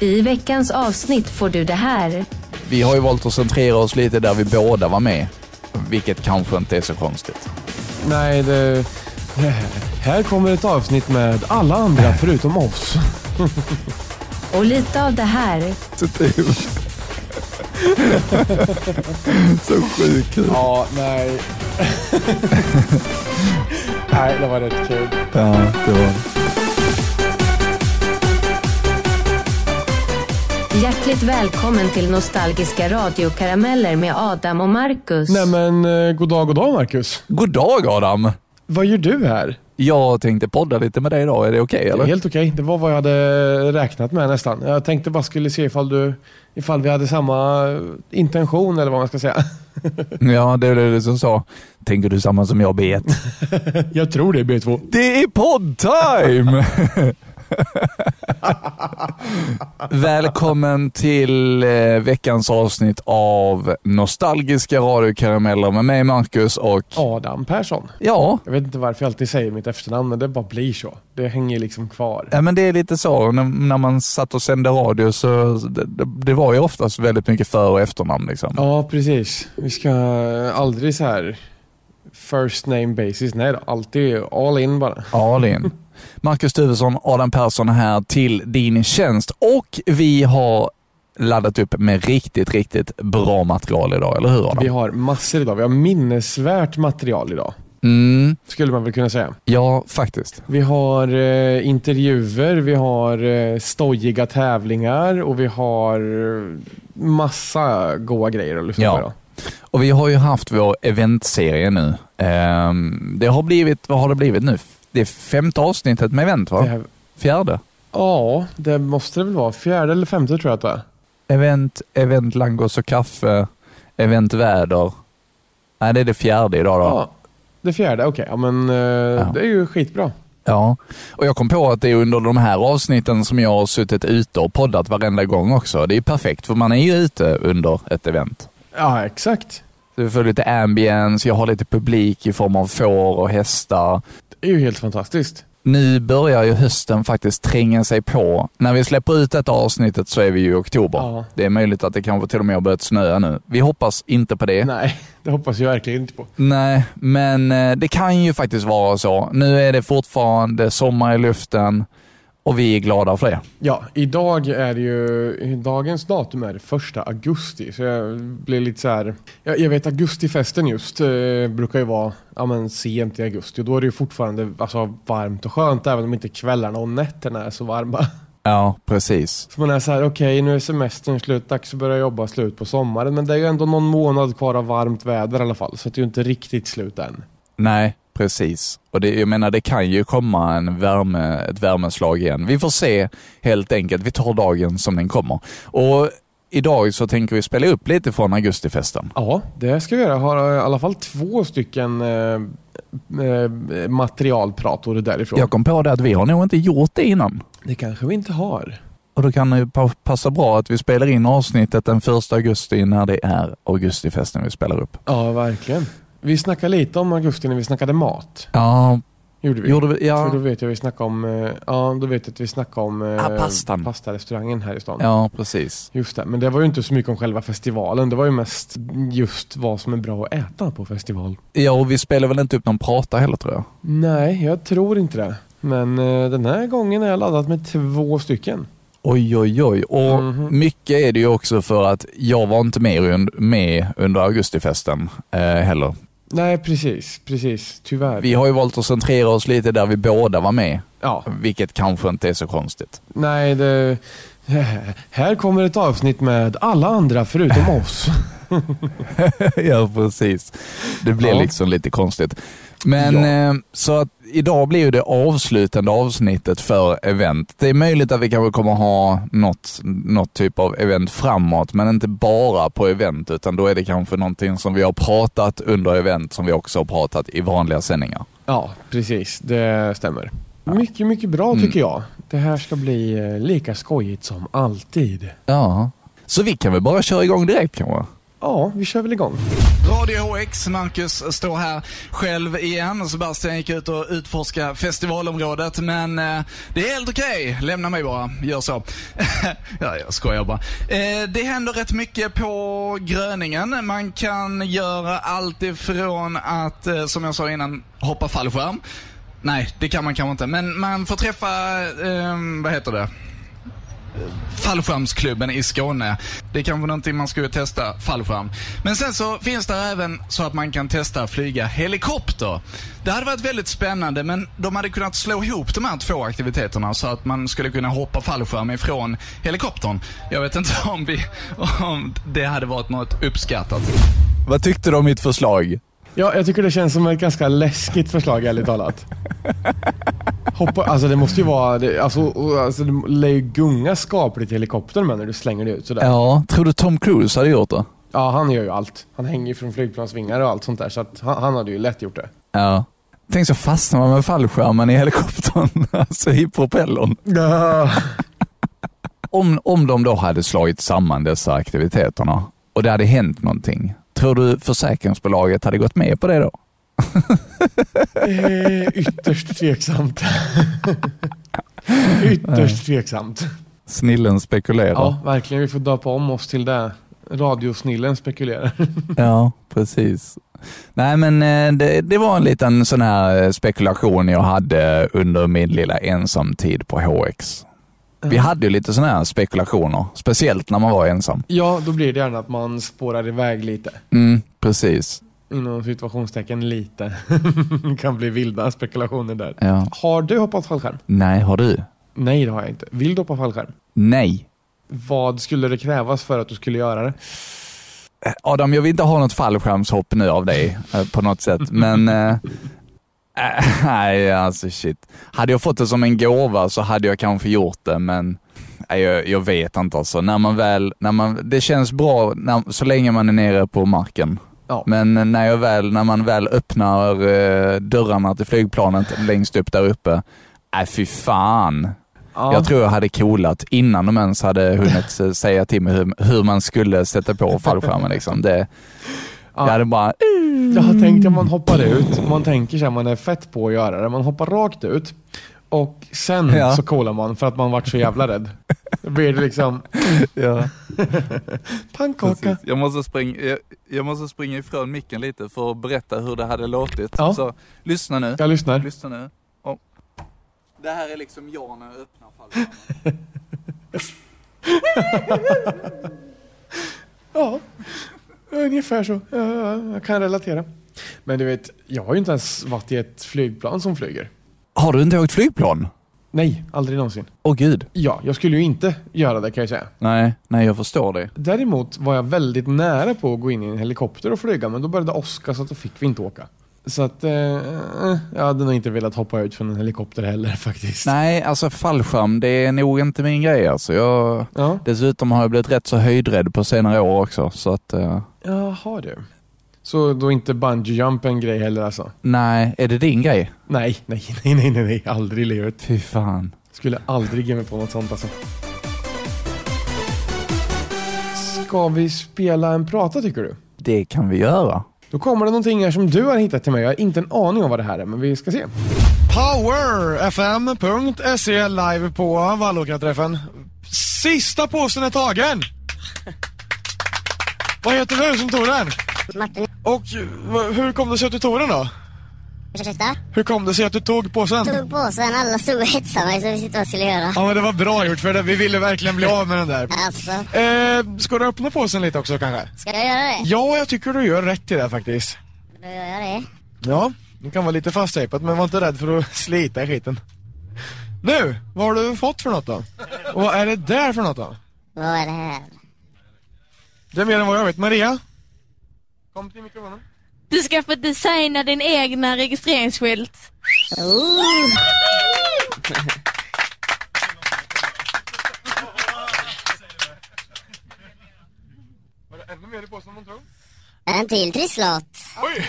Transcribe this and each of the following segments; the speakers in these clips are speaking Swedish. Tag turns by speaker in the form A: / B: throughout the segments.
A: I veckans avsnitt får du det här.
B: Vi har ju valt att centrera oss lite där vi båda var med. Vilket kanske inte är så konstigt.
C: Nej, det... Här kommer ett avsnitt med alla andra förutom oss.
A: Och lite av det här.
B: Så sjukt kul.
C: Ja, nej. nej, det var rätt kul.
B: Ja, det var
A: Hjärtligt välkommen till Nostalgiska radiokarameller med Adam och Marcus.
C: Nej men, eh, god dag, god dag Marcus.
B: God dag Adam!
C: Vad gör du här?
B: Jag tänkte podda lite med dig idag. Är det okej
C: Det
B: eller?
C: är helt okej. Det var vad jag hade räknat med nästan. Jag tänkte bara skulle se ifall, du, ifall vi hade samma intention eller vad man ska säga.
B: Ja, det är det som sa. Tänker du samma som jag vet?
C: Jag tror det är B2.
B: Det är poddtime! Välkommen till eh, veckans avsnitt av Nostalgiska radiokarameller med mig Marcus och
C: Adam Persson.
B: ja,
C: Jag vet inte varför jag alltid säger mitt efternamn, men det bara blir så. Det hänger liksom kvar.
B: Ja, men det är lite så. När, när man satt och sände radio så det, det, det var ju oftast väldigt mycket för och efternamn. Liksom.
C: Ja, precis. Vi ska aldrig så här first name basis. Nej då, alltid all in bara.
B: All in. Marcus Tuvesson, Adam Persson här till din tjänst och vi har laddat upp med riktigt, riktigt bra material idag, eller hur Adam?
C: Vi har massor idag. Vi har minnesvärt material idag.
B: Mm,
C: Skulle man väl kunna säga.
B: ja, faktiskt.
C: Vi har eh, intervjuer, vi har eh, stojiga tävlingar och vi har eh, massa goa grejer att lyssna
B: Ja.
C: på idag.
B: Och vi har ju haft vår eventserie nu. Ehm, det har blivit, vad har det blivit nu? Det är femte avsnittet med event va? Fjärde?
C: ja, det måste det väl vara. Fjärde eller femte tror jag att det är.
B: Event, event langos och kaffe, event väder. Nej, det är det fjärde idag då. Ja.
C: Ja, det fjärde. Okej, ja, men eh, det är ju skitbra.
B: Och jag kom på att det är under de här avsnitten som jag har suttit ute och poddat varenda gång också. Det är perfekt, för man är ju ute under ett event.
C: Ja, exakt.
B: Så vi får lite ambience, jag har lite publik i form av får och hästar.
C: Det är ju helt fantastiskt.
B: Nu börjar ju hösten faktiskt tränga sig på. När vi släpper ut detta avsnittet så är vi ju i oktober.
C: Ja.
B: Det är möjligt att det kanske till och med har börjat snöa nu. Vi hoppas inte på det.
C: Nej, det hoppas jag verkligen inte på.
B: Nej, men eh, det kan ju faktiskt vara så. Nu är det fortfarande sommar i luften och vi är glada för det.
C: Ja, idag är det ju, dagens datum är första augusti, så jag blir lite så här. Jag, jag vet augustifesten just eh, brukar ju vara ja, men sent i augusti och då är det ju fortfarande alltså, varmt och skönt även om inte kvällarna och nätterna är så varma.
B: Ja, precis.
C: Så man är så här, okej nu är semestern slut, dags att börja jobba slut på sommaren men det är ju ändå någon månad kvar av varmt väder i alla fall så det är ju inte riktigt slut än.
B: Nej, precis. Och det, jag menar, det kan ju komma en värme, ett värmeslag igen. Vi får se helt enkelt. Vi tar dagen som den kommer. Och idag så tänker vi spela upp lite från augustifesten.
C: Ja, det ska vi göra. Jag har i alla fall två stycken eh, eh, materialprator därifrån.
B: Jag kom på det att vi har nog inte gjort det innan.
C: Det kanske vi inte har.
B: Och då kan det passa bra att vi spelar in avsnittet den första augusti när det är augustifesten vi spelar upp.
C: Ja, verkligen. Vi snackade lite om augusti när vi snackade mat.
B: Ja,
C: Gjorde vi.
B: gjorde vi?
C: För då
B: Ja,
C: vet jag vi snackade om, eh, ja, då vet jag att vi snackade om eh,
B: Ah, pastan.
C: pastarestaurangen här i stan.
B: ja precis.
C: Just det, men det var ju inte så mycket om själva festivalen. Det var ju mest just vad som är bra att äta på festival.
B: Ja, och vi spelar väl inte upp någon prata heller tror jag.
C: Nej, jag tror inte det. Men eh, den här gången är jag laddat med två stycken.
B: Oj, oj, oj. Och
C: Mhm.
B: mycket är det ju också för att jag var inte med, med under augustifesten eh, heller.
C: Nej, precis. Precis. Tyvärr.
B: Vi har ju valt att centrera oss lite där vi båda var med,
C: Ja,
B: vilket kanske inte är så konstigt.
C: nej det... Här kommer ett avsnitt med alla andra förutom oss.
B: ja, precis. Det blir
C: Ja.
B: liksom lite konstigt. Men
C: Ja.
B: eh, så att idag blir ju det avslutande avsnittet för event. Det är möjligt att vi kanske kommer ha något, något typ av event framåt, men inte bara på event, utan då är det kanske någonting som vi har pratat under event som vi också har pratat i vanliga sändningar.
C: Ja, precis. Det stämmer. Mycket, mycket bra
B: Mm.
C: tycker jag. Det här ska bli eh, lika skojigt som alltid.
B: Ja. Så vi kan väl bara köra igång direkt kanske?
C: Ja, vi kör väl igång.
B: Radio HX, Marcus står här själv igen. Sebastian gick ut och utforska festivalområdet, men eh, det är helt okej. Lämna mig bara, gör så. ja, jag skojar bara. Eh, det händer rätt mycket på Gröningen. Man kan göra allt ifrån att, eh, som jag sa innan, hoppa fallskärm. Nej, det kan man kanske inte, men man får träffa, eh, vad heter det? Fallskärmsklubben i Skåne. Det är kanske någonting man skulle testa, fallskärm. Men sen så finns det även så att man kan testa flyga helikopter. Det hade varit väldigt spännande men de hade kunnat slå ihop de här två aktiviteterna så att man skulle kunna hoppa fallskärm ifrån helikoptern. Jag vet inte om, vi, om det hade varit något uppskattat. Vad tyckte du om mitt förslag?
C: Ja, jag tycker det känns som ett ganska läskigt förslag ärligt talat. Hoppa, alltså det måste ju vara, det, alltså, alltså det lär ju gunga skapligt i helikoptern med när du slänger det ut sådär.
B: Ja, tror du Tom Cruise hade gjort det?
C: Ja, han gör ju allt. Han hänger ju från flygplansvingar och allt sånt där, så han, han hade ju lätt gjort det.
B: Ja. Tänk så fastnar man med fallskärmen i helikoptern, alltså i propellern.
C: Ja.
B: Om, om de då hade slagit samman dessa aktiviteterna och det hade hänt någonting, tror du försäkringsbolaget hade gått med på det då?
C: Eh, ytterst tveksamt. ytterst tveksamt.
B: Snillen spekulerar.
C: Ja, verkligen. Vi får döpa om oss till det. Radiosnillen spekulerar.
B: Ja, precis. Nej, men eh, det, det var en liten sån här eh, spekulation jag hade under min lilla ensamtid på HX. Vi hade ju lite såna här spekulationer, speciellt när man var ensam.
C: Ja, då blir det gärna att man spårar iväg lite.
B: Mm, precis.
C: Inom situationstecken lite. kan bli vilda spekulationer där.
B: Ja.
C: Har du hoppat fallskärm?
B: Nej, har du?
C: Nej, det har jag inte. Vill du hoppa fallskärm?
B: Nej.
C: Vad skulle det krävas för att du skulle göra det?
B: Adam, jag vill inte ha något fallskärmshopp nu av dig eh, på något sätt, men äh, nej, alltså shit. Hade jag fått det som en gåva så hade jag kanske gjort det, men nej, jag, jag vet inte alltså. När man väl, när man, det känns bra när, så länge man är nere på marken.
C: Ja.
B: Men när, jag väl, när man väl öppnar eh, dörrarna till flygplanet längst upp där uppe, nej fy fan.
C: Ja.
B: Jag tror jag hade coolat innan de ens hade hunnit eh, säga till mig hur, hur man skulle sätta på fallskärmen. Liksom. Det,
C: Ja.
B: Jag hade bara...
C: Jag har tänkt att man hoppar ut, man tänker sig att man är fett på att göra det. Man hoppar rakt ut och sen
B: Ja.
C: så kolar man för att man varit så jävla rädd. Då blir det liksom
B: Ja,
C: pannkaka.
B: jag, måste springa, jag, jag måste springa ifrån micken lite för att berätta hur det hade låtit.
C: Ja.
B: Så lyssna nu.
C: Jag lyssnar.
B: Lyssna nu. Oh. Det här är liksom jag när jag öppnar fallskärmen.
C: Ja, ungefär så. Ja, ja, jag kan relatera. Men du vet, jag har ju inte ens varit i ett flygplan som flyger.
B: Har du inte åkt flygplan?
C: Nej, aldrig någonsin.
B: Åh gud.
C: Ja, jag skulle ju inte göra det kan jag säga.
B: Nej, nej jag förstår det.
C: Däremot var jag väldigt nära på att gå in i en helikopter och flyga, men då började åska så att då fick vi inte åka. Så att, eh, eh, jag hade nog inte velat hoppa ut från en helikopter heller faktiskt.
B: Nej, alltså fallskärm, det är nog inte min grej alltså. Jag,
C: Ja,
B: dessutom har jag blivit rätt så höjdrädd på senare år också. Så att, eh,
C: jaha du. Så då är inte bungee jump en grej heller alltså?
B: nej, är det din grej?
C: Nej, nej, nej, nej, nej, nej. aldrig i livet.
B: Fy fan.
C: Skulle aldrig ge mig på något sånt alltså. Ska vi spela en prata tycker du?
B: Det kan vi göra.
C: Då kommer det någonting här som du har hittat till mig. Jag har inte en aning om vad det här är, men vi ska se. Powerfm.se live på Vallåkraträffen. Sista påsen är tagen! Vad heter du som tog den?
D: Martin,
C: Och hur kom det sig att du tog den då?
D: ursäkta?
C: Hur kom det sig att du tog påsen?
D: Tog på sig alla stod och hetsade mig så jag visste inte vad jag skulle göra.
C: Ja men det var bra gjort för det. vi ville verkligen bli av med den där.
D: Alltså,
C: Eh, ska du öppna påsen lite också kanske?
D: ska jag göra det?
C: Ja, jag tycker du gör rätt i det faktiskt.
D: Då gör jag det.
C: Ja, det kan vara lite fasttejpat men var inte rädd för att slita i skiten. Nu, vad har du fått för något då? Och vad är det där för något då?
D: Vad är det här?
C: Det är mer än vad jag vet. Maria? Kom till mikrofonen.
E: Du ska få designa din egna registreringsskylt.
D: Oh,
C: Var det ännu mer i påsen än man tror?
D: en till trisslott.
C: Oj!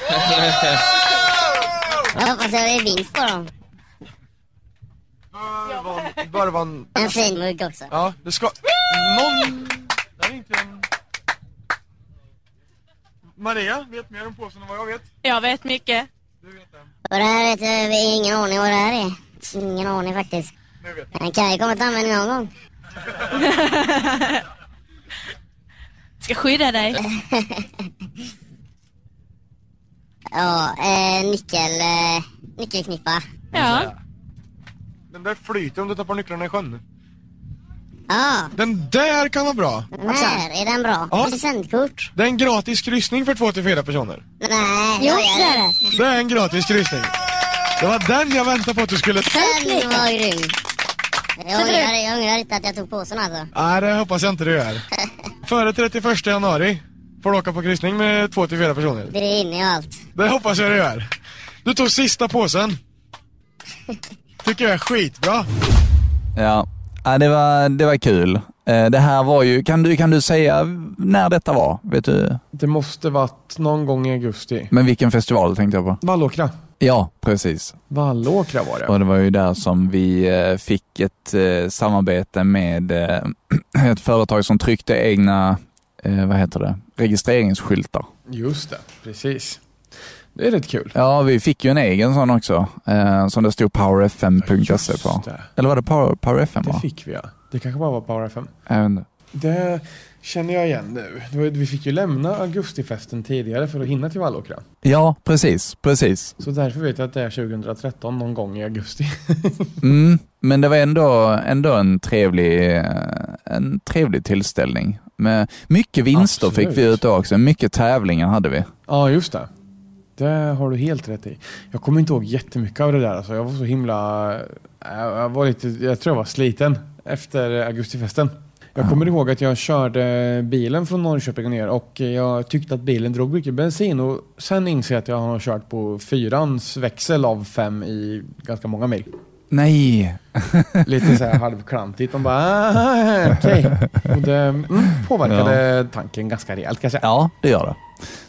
D: Jag hoppas jag blir vinst på dem.
C: Börvan, börvan.
D: En fin mugg också.
C: Ja, det ska... Någon... Där är inte en... Maria vet mer om påsen än vad jag vet.
E: Jag vet mycket.
C: Du vet den.
D: Och det här vet vi, ingen aning vad det här är. Ingen aning faktiskt.
C: Nu vet jag.
D: Men kan ju komma till användning någon gång.
E: Ska skydda dig.
D: Ja, eh, nyckel... Eh, nyckelknippa.
E: Ja.
C: Den där flyter om du tappar nycklarna i sjön.
D: Ja,
C: Den där kan vara bra.
D: den här, är den bra?
C: Ja.
D: Presentkort?
C: Det är en gratis kryssning för två till fyra personer.
D: Nej, jo det är det.
C: Det är en gratis kryssning. Det var den jag väntade på att du skulle...
D: Den var grym. Jag ångrar, jag ångrar inte att jag tog påsen alltså.
C: Nej, det hoppas jag inte du gör. Före 31 januari får du åka på kryssning med två till fyra personer.
D: Det inne och allt.
C: Det hoppas jag du gör. Du tog sista påsen. Tycker jag är skitbra.
B: Ja, ja det, var, det var kul. Eh, Det här var ju, kan du, kan du säga när detta var? Vet du?
C: Det måste varit någon gång i augusti.
B: Men vilken festival tänkte jag på?
C: Vallåkra.
B: Ja, precis.
C: Vallåkra var det.
B: Och det var ju där som vi eh, fick ett eh, samarbete med ett företag som tryckte egna, vad heter det, registreringsskyltar.
C: Just det, precis. Det är rätt kul.
B: Ja, vi fick ju en egen sån också, eh, som det stod powerfm.se på. Eller var det Power, Power FM?
C: Det
B: Va?
C: fick vi ja. Det kanske bara var Power FM.
B: Jag vet inte.
C: Det känner jag igen nu. Vi fick ju lämna augustifesten tidigare för att hinna till Vallåkra.
B: Ja, precis, precis.
C: Så därför vet jag att det är 2013 någon gång i augusti.
B: Mm, men det var ändå, ändå en, trevlig, eh, en trevlig tillställning. Med mycket vinster
C: Absolut.
B: fick vi ut också. Mycket tävlingar hade vi.
C: Ja, just det. Det har du helt rätt i. Jag kommer inte ihåg jättemycket av det där. Alltså, jag var så himla... Jag var lite... Jag tror jag var sliten efter augustifesten. Jag kommer ihåg att jag körde bilen från Norrköping ner och jag tyckte att bilen drog mycket bensin och sen inser jag att jag har kört på fyrans växel av fem i ganska många mil.
B: Nej,
C: Lite så här halvklantigt. De bara ah, okej. Och det mm, påverkade tanken ganska rejält kan jag säga.
B: ja det gör det.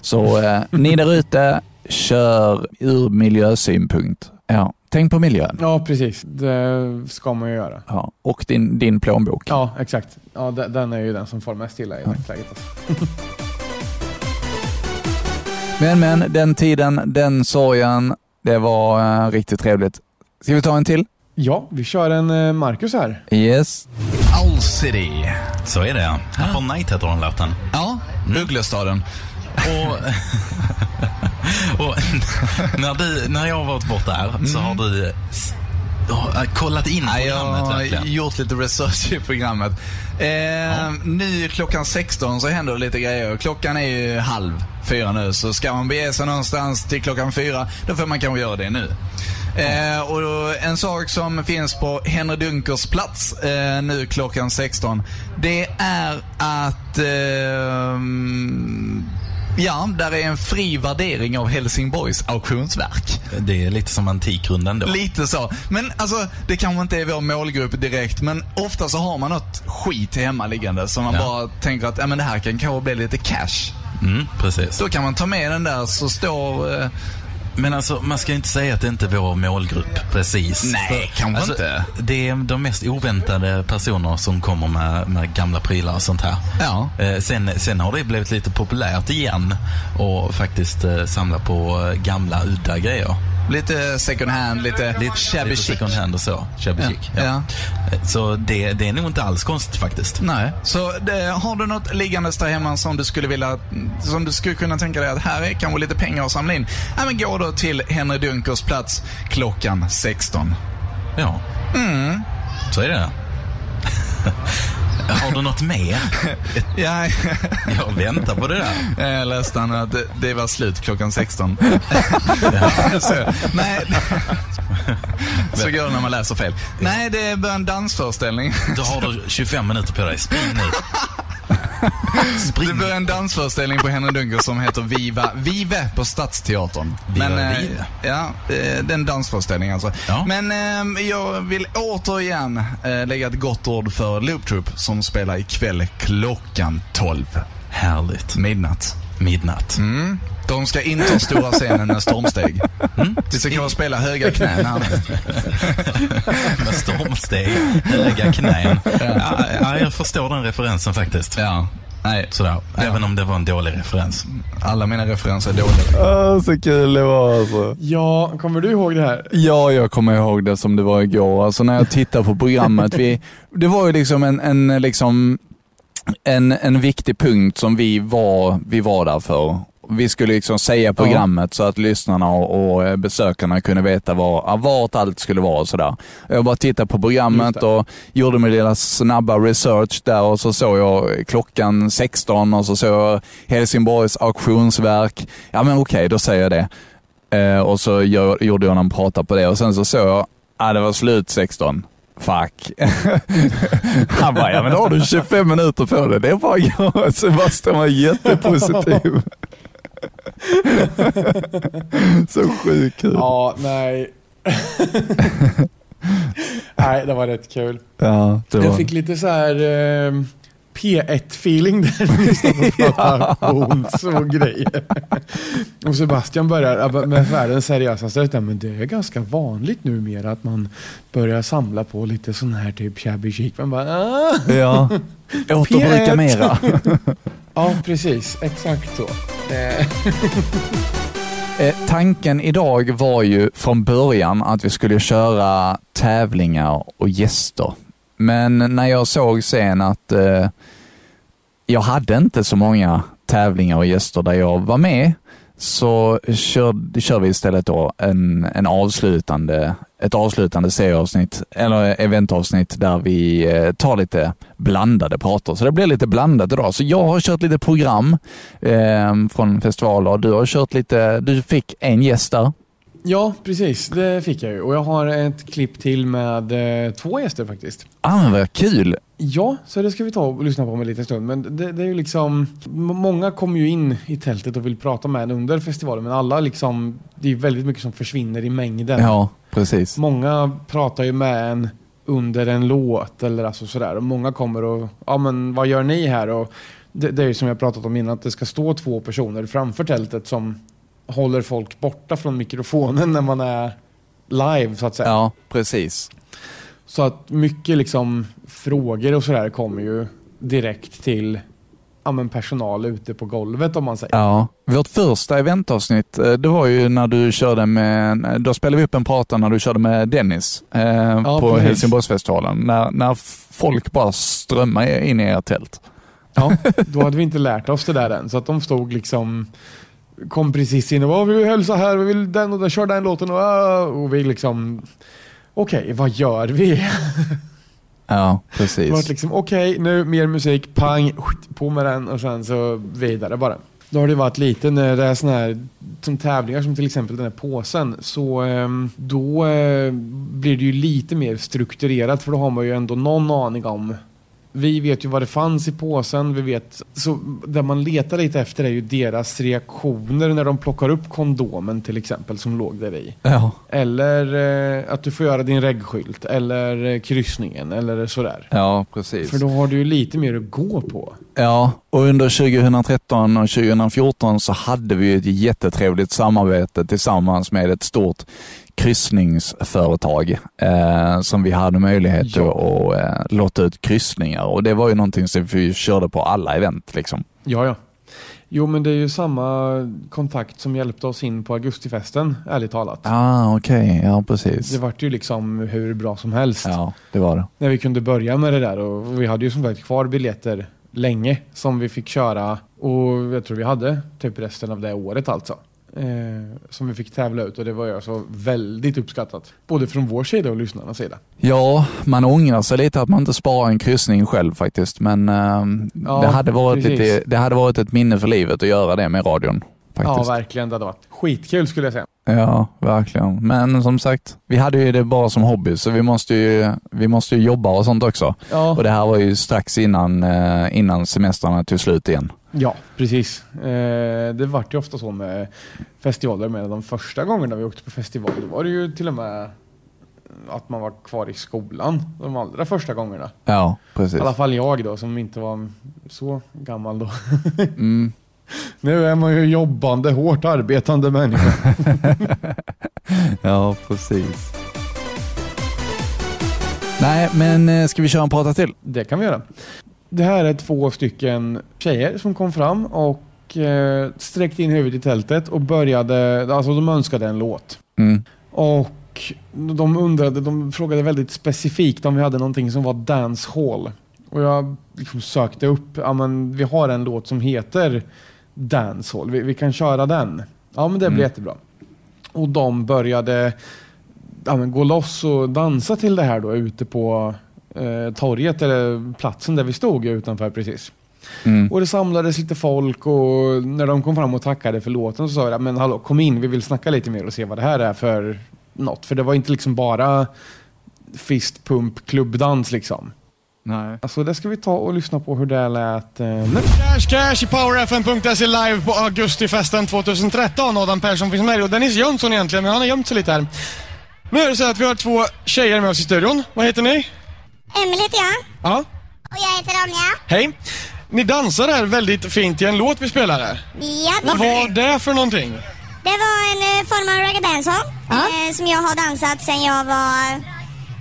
B: Så eh, ni där ute, kör ur miljösynpunkt. Ja, tänk på miljön.
C: Ja, precis. Det ska man ju göra.
B: Ja, och din, din plånbok.
C: Ja, exakt. Ja, de- den är ju den som får mest illa i dagsläget. Alltså.
B: Men men, den tiden, den sorgen, det var eh, riktigt trevligt. Ska vi ta en till?
C: Ja, vi kör en eh, Marcus här.
B: Yes.
F: Owl City. Så är det ja. Upon Night heter den låten.
B: Ja, Ugglestaden.
F: Och, och när, du, när jag har varit bort där så har du s- har kollat in
B: Nej, jag
F: programmet
B: har
F: verkligen.
B: gjort lite research i programmet. Eh, Nu klockan 16 så händer det lite grejer. Klockan är ju halv fyra nu, så ska man bege sig någonstans till klockan fyra, då får man kanske göra det nu. Eh, och en sak som finns på Henry Dunkers plats eh, nu klockan 16, det är att ehm, Ja, där är en fri värdering av Helsingborgs auktionsverk.
F: Det är lite som Antikrundan då.
B: Lite så. Men alltså, det kanske inte är vår målgrupp direkt, men ofta så har man något skit hemma liggande som man
F: Ja.
B: bara tänker att ja, men det här kan kanske bli lite cash.
F: Mm, precis.
B: Då kan man ta med den där så står... Eh,
F: Men alltså, man ska ju inte säga att det inte är vår målgrupp precis.
B: Nej, kanske inte.
F: Det är de mest oväntade personer som kommer med, med gamla prylar och sånt här.
B: ja.
F: Eh, sen, sen har det blivit lite populärt igen och faktiskt eh, samla på eh, gamla udda grejer.
B: Lite second hand, lite, lite shabby
F: lite
B: chic.
F: second hand och så. Shabby
B: Ja.
F: chic.
B: Ja.
F: Ja. Så det, det är nog inte alls konstigt faktiskt.
B: Nej, så det, har du något liggandes där hemma som du skulle vilja, som du skulle kunna tänka dig att här är kanske lite pengar att samla in. Ja, men gå då till Henry Dunkers plats klockan 16.
F: Ja.
B: Mm.
F: Så är det. har du något mer?
B: Ja,
F: Jag väntar på det där.
B: jag läste han att det, var slut klockan 16. så, nej. så går det när man läser fel. Nej, det är en dansföreställning.
F: Då har du 25 minuter på dig. Spring nu.
B: Det börjar en dansföreställning på Henry Dunker som heter Viva Vive på Stadsteatern.
F: Viva
B: Men, eh,
F: Vive.
B: Ja, eh, det är en dansföreställning alltså.
F: Ja.
B: Men eh, jag vill återigen lägga ett gott ord för Loop Troop som spelar ikväll klockan 12.
F: Härligt.
B: Midnatt.
F: Midnatt.
B: Mm. De ska inta stora scenen med stormsteg. Mm. Vi ska kanske spela höga knän.
F: Med stormsteg, höga knän. Ja, ja, jag förstår den referensen faktiskt.
B: Ja.
F: Nej, sådär. Även om det var en dålig referens.
B: Alla mina referenser är dåliga. Åh, så kul det var alltså.
C: Ja, kommer du ihåg det här?
B: Ja, jag kommer ihåg det som det var igår. Alltså när jag tittar på programmet. Vi, det var ju liksom en, en, liksom en, en viktig punkt som vi var, vi var där för. Vi skulle liksom säga programmet så att lyssnarna och, och besökarna kunde veta var, vart allt skulle vara och sådär. Jag bara tittade på programmet och gjorde min lilla snabba research där och så såg jag klockan 16 och så såg jag Helsingborgs auktionsverk. Ja men okej, då säger jag det. Eh, och så gör, gjorde jag någon prata på det och sen så såg jag, ah, det var slut 16. Fuck. Han bara, ja men då har du 25 minuter på det. Det är bara jag. Sebastian var jättepositiv. så sjukt kul.
C: Ja, nej. nej, det var rätt kul.
B: Ja, det var...
C: Jag fick lite så här eh, P1-feeling där vi stod och pratade och grejer. Och Sebastian börjar med världens seriösaste röst. Men det är ganska vanligt numera att man börjar samla på lite sån här typ shabby chic. Man bara, ah.
B: Ja, återbruka mera.
C: ja, precis. Exakt så. Eh.
B: Eh, tanken idag var ju från början att vi skulle köra tävlingar och gäster. Men när jag såg sen att eh, jag hade inte så många tävlingar och gäster där jag var med, så kör, kör vi istället då en, en avslutande, ett avslutande serieavsnitt, eller eventavsnitt där vi eh, tar lite blandade prater. Så det blir lite blandat idag. Så jag har kört lite program eh, från festivaler. Du har kört lite, du fick en gäst där.
C: Ja, precis. Det fick jag ju. Och jag har ett klipp till med eh, två gäster faktiskt.
B: Ah, vad kul!
C: Ja, så det ska vi ta och lyssna på om en liten stund. Men det, det är ju liksom, många kommer ju in i tältet och vill prata med en under festivalen, men alla liksom, det är väldigt mycket som försvinner i mängden.
B: Ja, precis.
C: Många pratar ju med en under en låt eller alltså sådär. Och många kommer och, ja men vad gör ni här? Och det, det är ju som jag pratat om innan, att det ska stå två personer framför tältet som håller folk borta från mikrofonen när man är live så att säga.
B: Ja, precis.
C: Så att mycket liksom frågor och sådär kommer ju direkt till ja, men personal ute på golvet om man säger.
B: Ja, vårt första eventavsnitt, eh, det var ju när du körde med, då spelade vi upp en prata när du körde med Dennis eh, ja, på Helsingborgsfestivalen. När, när folk bara strömmade in i ert tält.
C: Ja, då hade vi inte lärt oss det där än. Så att de stod liksom kom precis in och bara, vi vill hälsa här, vi vill den och den, kör den låten och, ah", och vi liksom, okej, okay, vad gör vi?
B: Ja, precis.
C: liksom, okej, okay, nu mer musik, pang, på med den och sen så vidare bara. Då har det varit lite när det är såna här som tävlingar som till exempel den här påsen. Så ehm, då eh, blir det ju lite mer strukturerat för då har man ju ändå någon aning om vi vet ju vad det fanns i påsen. Vi vet, så det man letar lite efter är ju deras reaktioner när de plockar upp kondomen till exempel som låg där i.
B: Ja.
C: Eller eh, att du får göra din reggskylt eller eh, kryssningen eller sådär.
B: Ja, precis.
C: För då har du ju lite mer att gå på.
B: Ja, och under 2013 och 2014 så hade vi ett jättetrevligt samarbete tillsammans med ett stort kryssningsföretag eh, som vi hade möjlighet ja. att eh, låta ut kryssningar och det var ju någonting som vi körde på alla event. Liksom.
C: Ja, ja. Jo, men det är ju samma kontakt som hjälpte oss in på augustifesten, ärligt talat.
B: Ah, okej. Okay. Ja, precis.
C: Det vart ju liksom hur bra som helst.
B: Ja, det var det.
C: När vi kunde börja med det där och vi hade ju som sagt kvar biljetter länge som vi fick köra och jag tror vi hade typ resten av det året alltså. Eh, som vi fick tävla ut och det var ju alltså väldigt uppskattat. Både från vår sida och lyssnarnas sida.
B: Ja, man ångrar sig lite att man inte sparar en kryssning själv faktiskt. Men eh, ja, det, hade varit lite, det hade varit ett minne för livet att göra det med radion. Faktiskt.
C: Ja, verkligen. Det hade varit skitkul skulle jag säga.
B: Ja, verkligen. Men som sagt, vi hade ju det bara som hobby, så vi måste ju, vi måste ju jobba och sånt också. Ja. Och det här var ju strax innan, eh, innan semestrarna tog slut igen.
C: Ja, precis. Eh, det vart ju ofta så med festivaler. Med de första gångerna vi åkte på festival, då var det ju till och med att man var kvar i skolan de allra första gångerna.
B: Ja, precis. I
C: alla fall jag då, som inte var så gammal då. mm. Nu är man ju jobbande, hårt arbetande människa.
B: ja, precis. Nej, men eh, ska vi köra en prata till?
C: Det kan vi göra. Det här är två stycken tjejer som kom fram och eh, sträckte in huvudet i tältet och började, alltså de önskade en låt.
B: Mm.
C: Och de undrade, de frågade väldigt specifikt om vi hade någonting som var dancehall. Och jag liksom sökte upp, ja men vi har en låt som heter Dancehall, vi, vi kan köra den. Ja men det blir
B: Mm.
C: jättebra. Och de började ja, gå loss och dansa till det här då ute på eh, torget eller platsen där vi stod utanför precis.
B: Mm.
C: Och det samlades lite folk och när de kom fram och tackade för låten så sa jag men hallå kom in, vi vill snacka lite mer och se vad det här är för något. För det var inte liksom bara fist, pump, klubbdans liksom.
B: Nej.
C: Alltså det ska vi ta och lyssna på hur det lät eh, nu. Cash Cash i powerfm.se live på augustifesten 2013. Adam Persson finns med och Dennis Jönsson egentligen, men han har gömt sig lite här. Nu är det så att vi har två tjejer med oss i studion. Vad heter ni?
D: Emelie heter jag.
C: Ja,
D: Och jag heter Ronja.
C: hej. Ni dansar här väldigt fint i en låt vi spelar här.
D: Ja,
C: Vad var det för någonting?
D: Det var en eh, form av reggae dancehall eh, som jag har dansat sedan jag var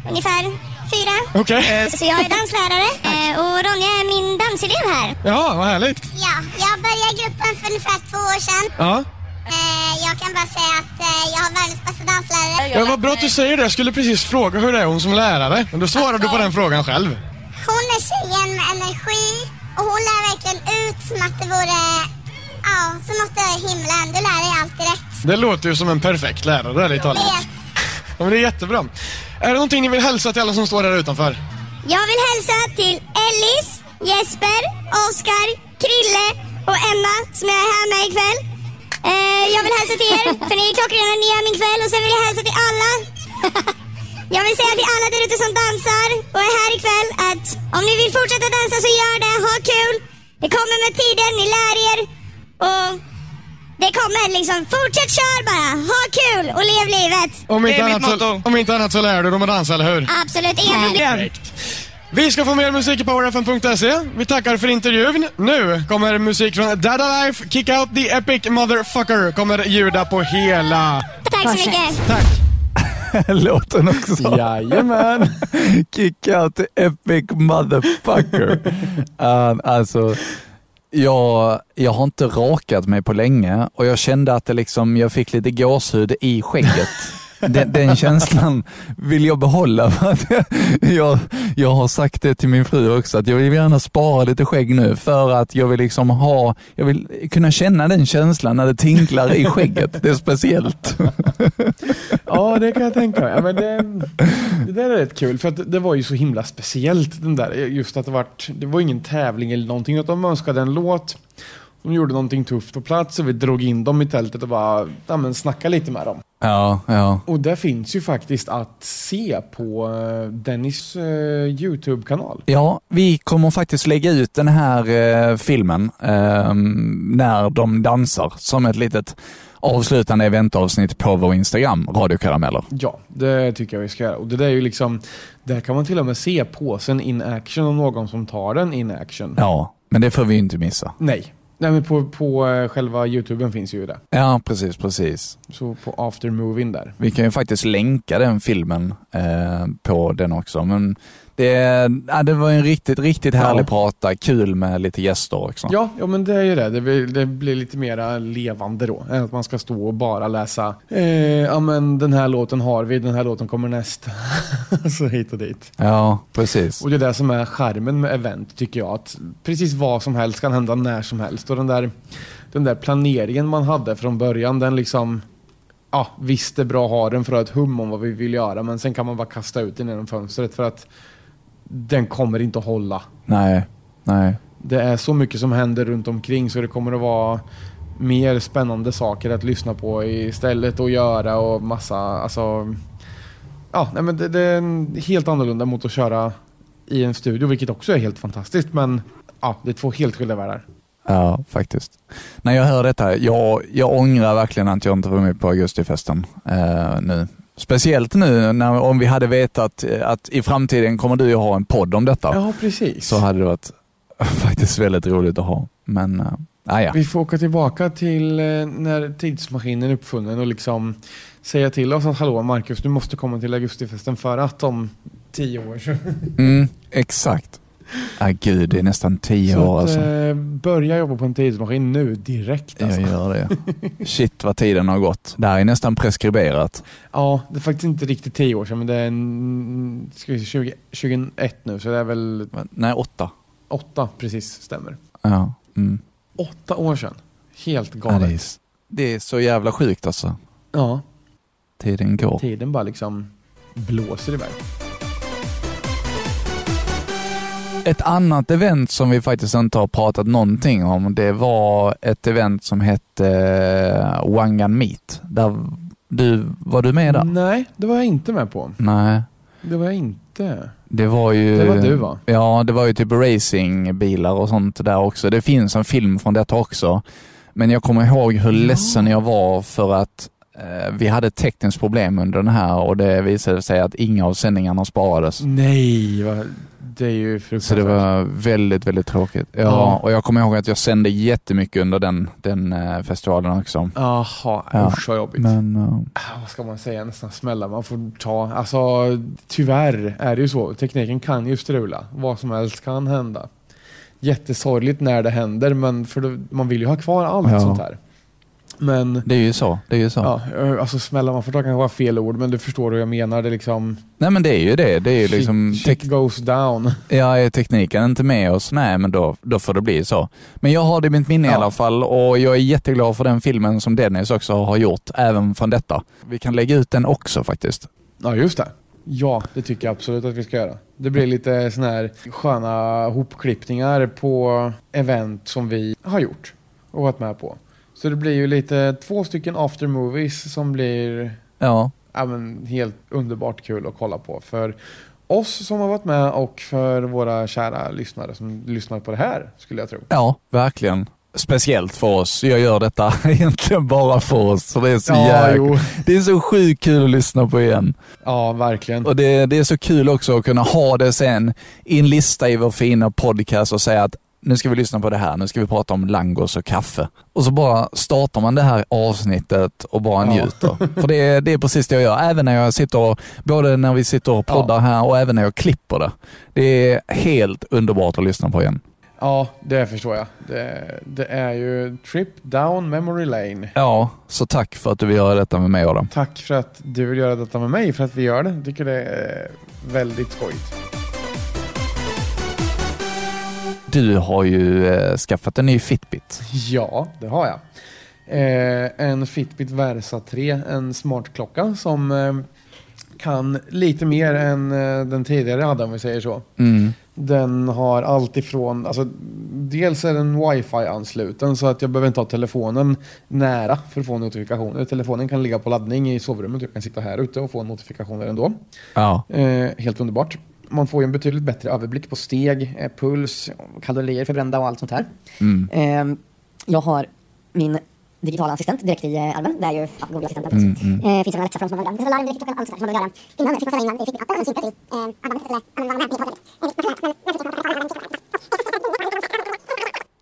D: ungefär fyra.
C: Okej.
D: Så jag är danslärare eh, och Ronja är min danselev här.
C: Ja, vad härligt.
D: Ja, jag började i gruppen för ungefär två år sedan.
C: Ja.
D: Eh, jag kan bara säga att eh, jag har världens bästa danslärare.
C: Ja, vad bra att du säger det. Jag skulle precis fråga hur det är hon som lärare. Men då svarar du på den frågan själv.
D: Hon är tjejen med energi och hon lär verkligen ut som att det vore, ja, som att det är himlen. Du lär dig alltid rätt.
C: Det låter ju som en perfekt lärare, ärligt talat. Ja, men det är jättebra. Är det någonting ni vill hälsa till alla som står här utanför?
D: Jag vill hälsa till Ellis, Jesper, Oskar, Krille och Emma som jag är här med ikväll. Eh, jag vill hälsa till er, för ni är klockrena, ni är min kväll. Och sen vill jag hälsa till alla. jag vill säga till alla där ute som dansar och är här ikväll att om ni vill fortsätta dansa så gör det, ha kul. Det kommer med tiden, ni lär er. Och det kommer liksom, fortsätt kör bara, ha kul och lev livet.
C: Om inte, annat så, om inte annat så lär du dem att dansa, eller hur?
D: Absolut, problem.
C: Vi ska få mer musik i powerfm.se. Vi tackar för intervjun. Nu kommer musik från Dada Life, Kick Out the Epic Motherfucker kommer ljuda på hela.
D: Tack så mycket.
C: Tack!
B: Låten också.
C: Jajamän!
B: Kick out the epic motherfucker. Uh, alltså, jag, jag har inte rakat mig på länge och jag kände att det liksom, jag fick lite gåshud i skägget. Den, den känslan vill jag behålla. För att jag, jag har sagt det till min fru också, att jag vill gärna spara lite skägg nu för att jag vill liksom ha, jag vill kunna känna den känslan när det tinklar i skägget. Det är speciellt.
C: Ja, det kan jag tänka mig. Men det, det där är rätt kul, för att det- det var ju så himla speciellt den där. Just att det var, det var ingen tävling eller någonting, utan de önskade en låt. De gjorde någonting tufft på plats och vi drog in dem i tältet och bara ja, men snacka lite med dem.
B: Ja, ja.
C: Och det finns ju faktiskt att se på eh, Dennis eh, YouTube-kanal.
B: Ja, vi kommer faktiskt lägga ut den här eh, filmen eh, när de dansar som ett litet avslutande eventavsnitt på vår Instagram, radiokarameller.
C: Ja, det tycker jag vi ska göra. Och det där är ju liksom, där kan man till och med se påsen in action och någon som tar den in action.
B: Ja, men det får vi ju inte missa.
C: Nej. Nej men på, på eh, själva YouTuben finns ju det.
B: Ja, precis, precis.
C: Så på aftermovien där.
B: Vi kan ju faktiskt länka den filmen eh, på den också. Men det, ja, det var en riktigt, riktigt härlig
C: Ja.
B: prata. Kul med lite gäster också.
C: Ja, ja men det är ju det. Det blir, det blir lite mera levande då. Än att man ska stå och bara läsa eh, ja men den här låten har vi, den här låten kommer nästa. så hit och dit.
B: Ja, precis.
C: Och det är det som är charmen med event tycker jag. Att precis vad som helst kan hända när som helst. Och den där, den där planeringen man hade från början, den liksom Ja, visst det är bra att ha den för att ha ett hum om vad vi vill göra. Men sen kan man bara kasta ut den genom fönstret för att den kommer inte att hålla.
B: Nej, nej.
C: Det är så mycket som händer runt omkring så det kommer att vara mer spännande saker att lyssna på istället och göra och massa, alltså Ja, nej men det, det är helt annorlunda mot att köra i en studio, vilket också är helt fantastiskt men ja, det är två helt skilda världar.
B: Ja, faktiskt. När jag hör detta, jag, jag ångrar verkligen att jag inte var med på augustifesten eh, nu. Speciellt nu när, om vi hade vetat eh, att i framtiden kommer du att ha en podd om detta.
C: Ja, precis.
B: Så hade det varit faktiskt väldigt roligt att ha. Men, äh, ja.
C: Vi får åka tillbaka till eh, när tidsmaskinen är uppfunnen och liksom säga till oss att hallå Marcus, du måste komma till augustifesten för att om tio år
B: Mm, exakt. Ah, gud, det är nästan tio
C: Så
B: år
C: att,
B: alltså.
C: eh, börja jobba på en tidsmaskin nu direkt alltså.
B: Jag gör det. Shit vad tiden har gått. Det här är nästan preskriberat.
C: Ja, det är faktiskt inte riktigt tio år sedan men det är en, ska vi se, 20, 21 nu så det är väl
B: Nej, åtta.
C: åtta precis stämmer.
B: Ja. Mm.
C: Åtta år sedan. Helt
B: Ja, det, är,
C: galet.
B: det är så jävla sjukt alltså.
C: Ja,
B: Tiden går.
C: tiden bara liksom blåser iväg.
B: Ett annat event som vi faktiskt inte har pratat någonting om, det var ett event som hette eh, Wangan Meet. Där du, var du med där?
C: Nej, det var jag inte med på.
B: Nej,
C: Det var jag inte.
B: det var ju...
C: Det var du va?
B: Ja, det var ju typ racingbilar och sånt där också. Det finns en film från detta också. Men jag kommer ihåg hur ledsen jag var för att eh, vi hade tekniskt problem under den här och det visade sig att inga av sändningarna sparades.
C: Nej, vad, det är ju
B: Så det var väldigt, väldigt tråkigt. Ja,
C: Ja.
B: och jag kommer ihåg att jag sände jättemycket under den, den eh, festivalen också.
C: Jaha,
B: Ja,
C: usch vad jobbigt.
B: Men
C: Ah, Vad ska man säga, nästan smälla man får ta. Alltså tyvärr är det ju så. Tekniken kan ju strula. Vad som helst kan hända. Jättesorgligt när det händer men för då, man vill ju ha kvar allt
B: Ja.
C: sånt här. Men
B: det är ju så. Det är ju så.
C: ja, alltså smälla man får ta kanske var fel ord men du förstår hur jag menar. Det är liksom,
B: Nej men det är ju det. Det är ju liksom
C: shit, shit goes down.
B: Ja, är tekniken inte med oss, nej men då, då får det bli så. Men jag har det i mitt minne i
C: Ja.
B: alla fall och jag är jätteglad för den filmen som Dennis också har gjort, även från detta. Vi kan lägga ut den också faktiskt.
C: Ja just det. Ja, det tycker jag absolut att vi ska göra. Det blir lite såna här sköna hopklippningar på event som vi har gjort och varit med på. Så det blir ju lite två stycken aftermovies som blir
B: Ja,
C: ja, men helt underbart kul att kolla på. För oss som har varit med och för våra kära lyssnare som lyssnar på det här skulle jag tro.
B: ja, verkligen. Speciellt för oss. Jag gör detta egentligen bara för oss. För det är så
C: Ja,
B: jäk... Det är så sjukt kul att lyssna på igen.
C: Ja, verkligen.
B: Och det, det är så kul också att kunna ha det sen i en lista i vår fina podcast och säga att nu ska vi lyssna på det här, nu ska vi prata om langos och kaffe. Och så bara startar man det här avsnittet och bara
C: Ja.
B: njuter. För det är, det är precis det jag gör, även när jag sitter och, både när vi sitter och poddar här och även när jag klipper det. Det är helt underbart att lyssna på igen.
C: Ja, det förstår jag. Det, det är ju Trip Down Memory Lane.
B: Ja, så tack för att du vill göra detta med mig Adam.
C: Tack för att du vill göra detta med mig, för att vi gör det. Jag tycker det är väldigt skojigt.
B: Du har ju eh, skaffat en ny Fitbit.
C: Ja, det har jag. Eh, en Fitbit Versa 3, en smartklocka som eh, kan lite mer än eh, den tidigare hade om vi säger så.
B: Mm.
C: Den har allt ifrån, alltså dels är den wifi-ansluten så att jag behöver inte ha telefonen nära för att få notifikationer. Telefonen kan ligga på laddning i sovrummet, jag kan sitta här ute och få notifikationer ändå.
B: Ja.
C: Eh, helt underbart. Man får ju en betydligt bättre överblick på steg, eh, puls, kalorier förbrända och allt sånt här.
B: Mm.
G: Ehm, jag har min digitala assistent direkt i eh, armen. Det är ju ja, Google Assistent.
B: Mm, mm.
G: Eh, finns en Alexa-från som man en larm direkt i klockan. Allt sånt där som man vill göra innan. Fick man ställa innan i Fitbit-appen. Den synkar till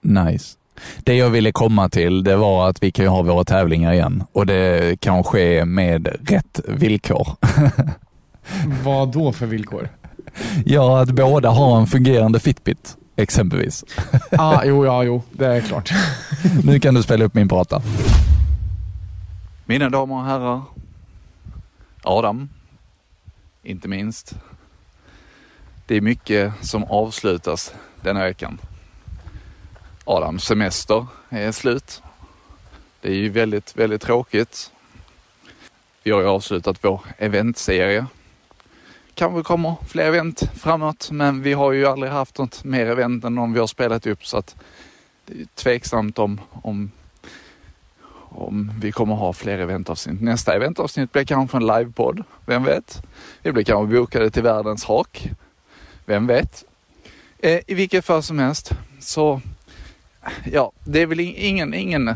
B: Nice. Det jag ville komma till, det var att vi kan ju ha våra tävlingar igen och det kan ske med rätt villkor.
C: Vad då för villkor?
B: ja, att båda har en fungerande Fitbit, exempelvis.
C: ah, jo, ja, jo, det är klart.
B: nu kan du spela upp min prata. Mina damer och herrar, Adam, inte minst. Det är mycket som avslutas denna veckan. Adams semester är slut. Det är ju väldigt, väldigt tråkigt. Vi har ju avslutat vår eventserie. Kanske kommer fler event framåt, men vi har ju aldrig haft något mer event än de vi har spelat upp så att det är tveksamt om, om, om vi kommer ha fler eventavsnitt. Nästa eventavsnitt blir kanske en livepodd. Vem vet? Vi blir kanske bokade till Världens hak. Vem vet? Eh, I vilket fall som helst så, ja, det är väl ingen, ingen,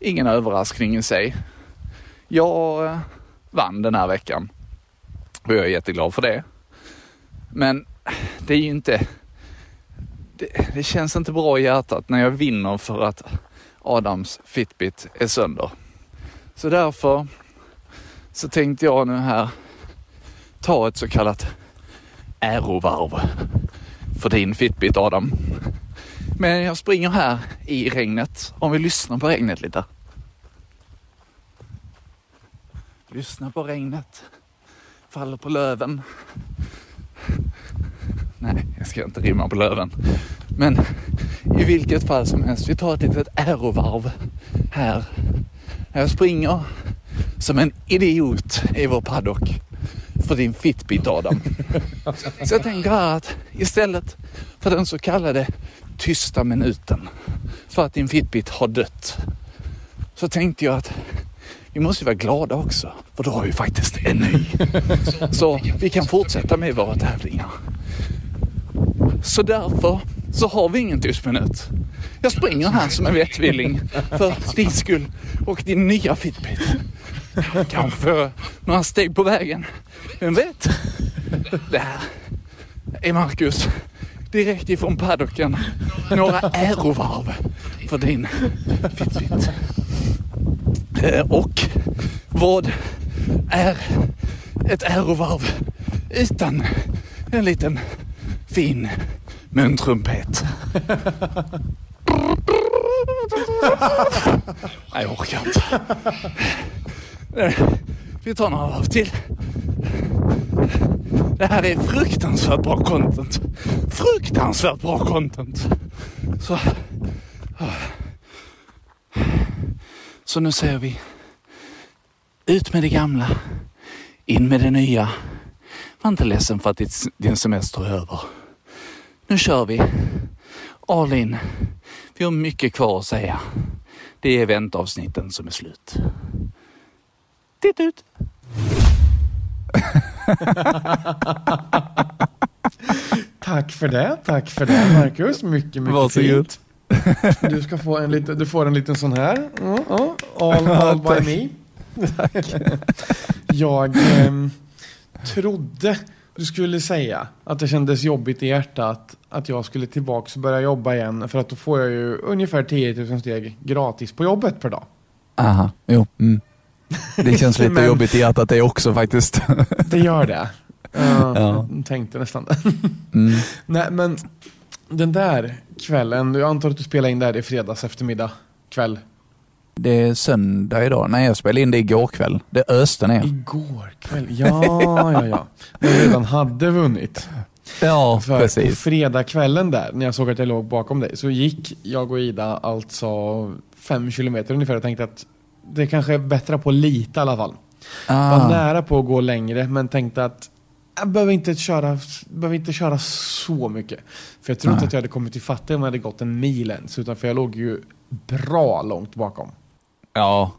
B: ingen överraskning i sig. Jag eh, vann den här veckan och jag är jätteglad för det. Men det är ju inte, det, det känns inte bra i hjärtat när jag vinner för att Adams Fitbit är sönder. Så därför så tänkte jag nu här ta ett så kallat ärovarv. för din Fitbit Adam. Men jag springer här i regnet. Om vi lyssnar på regnet lite. Lyssna på regnet. Faller på löven. Nej, jag ska inte rimma på löven. Men i vilket fall som helst, vi tar ett litet ärovarv här. Jag springer som en idiot i vår paddock för din Fitbit Adam. Så jag tänker att istället för den så kallade tysta minuten för att din Fitbit har dött så tänkte jag att vi måste vara glada också för då har vi faktiskt en ny. Så vi kan fortsätta med våra tävlingar. Så därför så har vi ingen tyst minut. Jag springer här som en vettvilling för din skull och din nya Fitbit. Kanske några steg på vägen. Vem vet? Det här är Marcus direkt ifrån paddocken. Några ärovarv för din Fitbit. Eh, och vad är ett ärovarv utan en liten fin muntrumpet? Nej, jag orkar inte. Eh, vi tar några varv till. Det här är fruktansvärt bra content. Fruktansvärt bra content. Så, ah så nu säger vi ut med det gamla, in med det nya. Var inte ledsen för att din semester är över. Nu kör vi. All in. Vi har mycket kvar att säga. Det är eventavsnitten som är slut. Titt ut!
C: Tack för det, tack för det Marcus. Mycket, mycket
B: Varsågod.
C: fint. Du ska få en liten, du får en liten sån här. Ja, ja. All, all by
B: Tack.
C: me. Jag ehm, trodde du skulle säga att det kändes jobbigt i hjärtat att jag skulle tillbaks och börja jobba igen för att då får jag ju ungefär 10 000 steg gratis på jobbet per dag.
B: Aha, jo. Mm. Det känns lite
C: Men-
B: jobbigt i hjärtat det också faktiskt.
C: Det gör det. Ja,
B: Ja.
C: Tänkte nästan
B: Mm.
C: Nej, men den där kvällen, jag antar att du spelade in det här i fredags eftermiddag kväll.
B: Det är söndag idag. Nej, jag spelade in det igår kväll. Det öste ner.
C: Igår kväll, ja, ja, ja. Men jag redan hade vunnit.
B: Ja,
C: För på
B: precis.
C: fredagskvällen där, när jag såg att jag låg bakom dig, så gick jag och Ida alltså fem kilometer ungefär och tänkte att det kanske är bättre på lite i alla fall. Var
B: Ah,
C: nära på att gå längre, men tänkte att jag behöver inte köra, behöver inte köra så mycket. För jag tror inte att jag hade kommit till fatt om jag hade gått en mil ens, utan för jag låg ju bra långt bakom.
B: ja,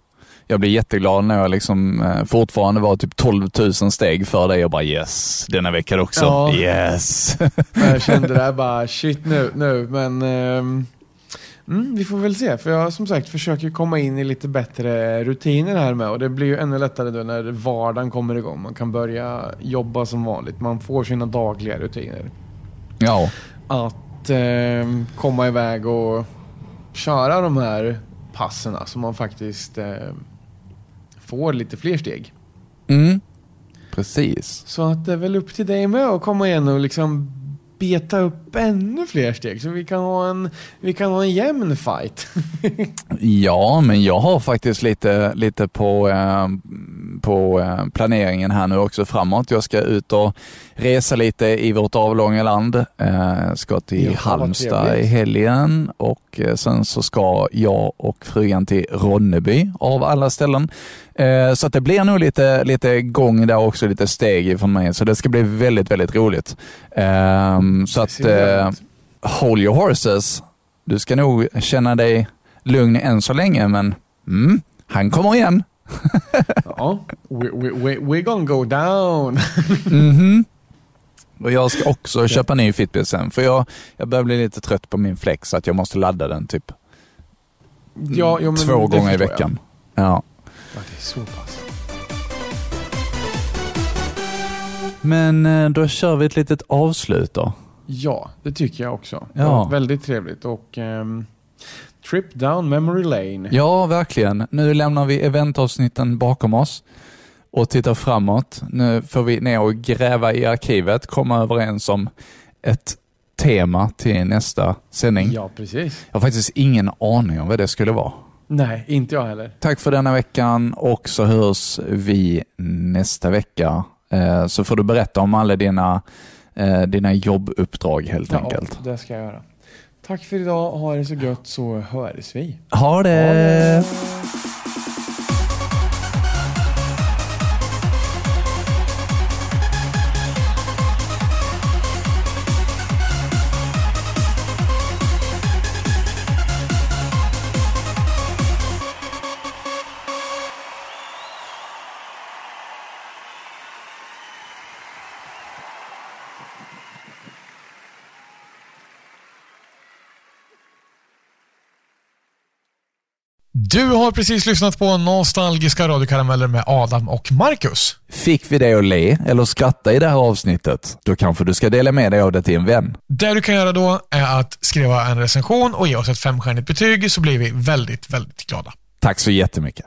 B: jag blev jätteglad när jag liksom eh, fortfarande var typ 12 000 steg för dig. Jag bara yes, denna vecka också.
C: Ja.
B: Yes.
C: Jag kände det här bara, shit nu, nu, men ehm, mm, vi får väl se. För jag som sagt försöker komma in i lite bättre rutiner här med och det blir ju ännu lättare då när vardagen kommer igång. Man kan börja jobba som vanligt. Man får sina dagliga rutiner.
B: ja,
C: Att ehm, komma iväg och köra de här passerna så man faktiskt ehm, får lite fler steg.
B: mm. precis.
C: Så att det är väl upp till dig med att komma igen och liksom beta upp ännu fler steg så vi kan ha en, vi kan ha en jämn fight.
B: Ja, men jag har faktiskt lite, lite på, eh, på eh, planeringen här nu också framåt. Jag ska ut och resa lite i vårt avlånga land. Eh, ska till
C: vad
B: Halmstad i helgen och eh, sen så ska jag och frugan till Ronneby av alla ställen. Eh, så att det blir nog lite, lite gång där också, lite steg från mig. Så det ska bli väldigt, väldigt roligt. Eh, så att eh, hold your horses. Du ska nog känna dig lugn än så länge, men mm, han kommer igen.
C: ja, we, we, we, we're gonna go down.
B: Mhm. Och jag ska också köpa ny Fitbit sen, för jag, jag börjar bli lite trött på min flex, så att jag måste ladda den typ
C: ja, jo,
B: två gånger i
C: förstår jag.
B: veckan. Ja.
C: Ja, det är så pass.
B: Men eh, då kör vi ett litet avslut då.
C: Ja, det tycker jag också.
B: Ja.
C: väldigt trevligt och ehm, trip down memory lane.
B: Ja, verkligen. Nu lämnar vi eventavsnitten bakom oss och tittar framåt. Nu får vi ner och gräva i arkivet, komma överens om ett tema till nästa sändning.
C: Ja, precis.
B: Jag har faktiskt ingen aning om vad det skulle vara.
C: Nej, inte jag heller.
B: Tack för denna veckan och så hörs vi nästa vecka. Eh, Så får du berätta om alla dina, eh, dina jobbuppdrag helt enkelt.
C: Ja, det ska jag göra. Tack för idag. Ha det så gött så hörs vi.
B: Ha det!
H: Du har precis lyssnat på nostalgiska radiokarameller med Adam och Marcus.
B: Fick vi dig att le eller skratta i det här avsnittet? Då kanske du ska dela med dig av det till en vän.
H: Det du kan göra då är att skriva en recension och ge oss ett femstjärnigt betyg så blir vi väldigt, väldigt glada.
B: Tack så jättemycket.